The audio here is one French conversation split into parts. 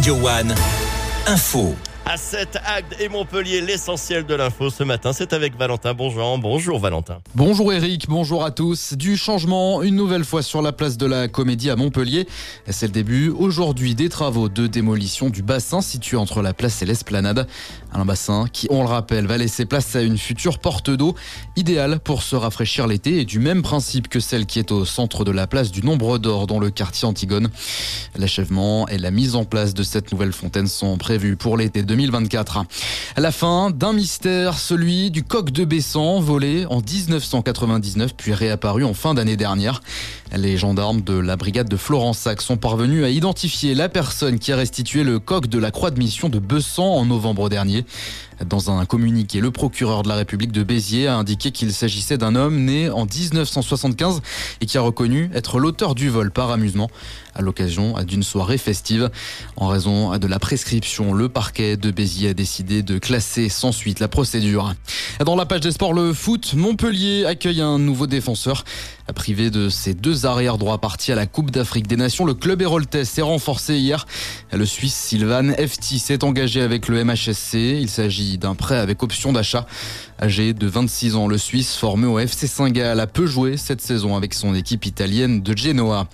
Radio One, info. À 7 Agde et Montpellier, l'essentiel de l'info ce matin, c'est avec Valentin Bonjour. Bonjour Valentin. Bonjour Eric, bonjour à tous. Du changement, une nouvelle fois sur la place de la Comédie à Montpellier. C'est le début aujourd'hui des travaux de démolition du bassin situé entre la place et l'esplanade. Un bassin qui, on le rappelle, va laisser place à une future porte d'eau idéale pour se rafraîchir l'été et du même principe que celle qui est au centre de la place du Nombre d'Or dans le quartier Antigone. L'achèvement et la mise en place de cette nouvelle fontaine sont prévus pour l'été 2024. À la fin d'un mystère, celui du coq de Bessan, volé en 1999 puis réapparu en fin d'année dernière. Les gendarmes de la brigade de Florensac sont parvenus à identifier la personne qui a restitué le coq de la croix de mission de Bessan en novembre dernier. Dans un communiqué, le procureur de la République de Béziers a indiqué qu'il s'agissait d'un homme né en 1975 et qui a reconnu être l'auteur du vol par amusement à l'occasion d'une soirée festive. En raison de la prescription, le parquet Béziers a décidé de classer sans suite la procédure. Dans la page des sports, le foot, Montpellier accueille un nouveau défenseur. Privé de ses deux arrières droits partis à la Coupe d'Afrique des Nations, le club héroltais s'est renforcé hier. Le Suisse Sylvain Efti s'est engagé avec le MHSC. Il s'agit d'un prêt avec option d'achat. Âgé de 26 ans, le Suisse formé au FC Saint-Gall a peu joué cette saison avec son équipe italienne de Genoa.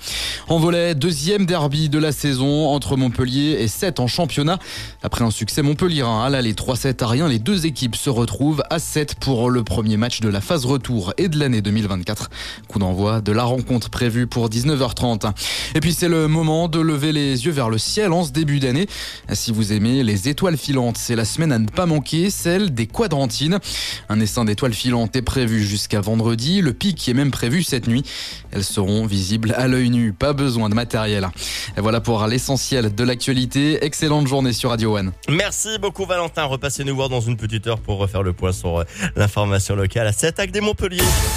En volet, deuxième derby de la saison entre Montpellier et 7 en championnat. Après un succès montpellierin à l'aller 3-7 à rien, les deux équipes se retrouvent à 7 pour le premier match de la phase retour et de l'année 2024. Coup d'envoi de la rencontre prévue pour 19h30. Et puis c'est le moment de lever les yeux vers le ciel en ce début d'année. Si vous aimez les étoiles filantes, c'est la semaine à ne pas manquer, celle des quadrantines. Un essaim d'étoiles filantes est prévu jusqu'à vendredi. Le pic est même prévu cette nuit. Elles seront visibles à l'œil nu. Pas besoin de matériel. Et voilà pour l'essentiel de l'actualité. Excellente journée sur Radio One. Merci beaucoup Valentin. Repassez nous voir dans une petite heure pour refaire le point sur euh, l'information locale à 7 Agde des Montpellier.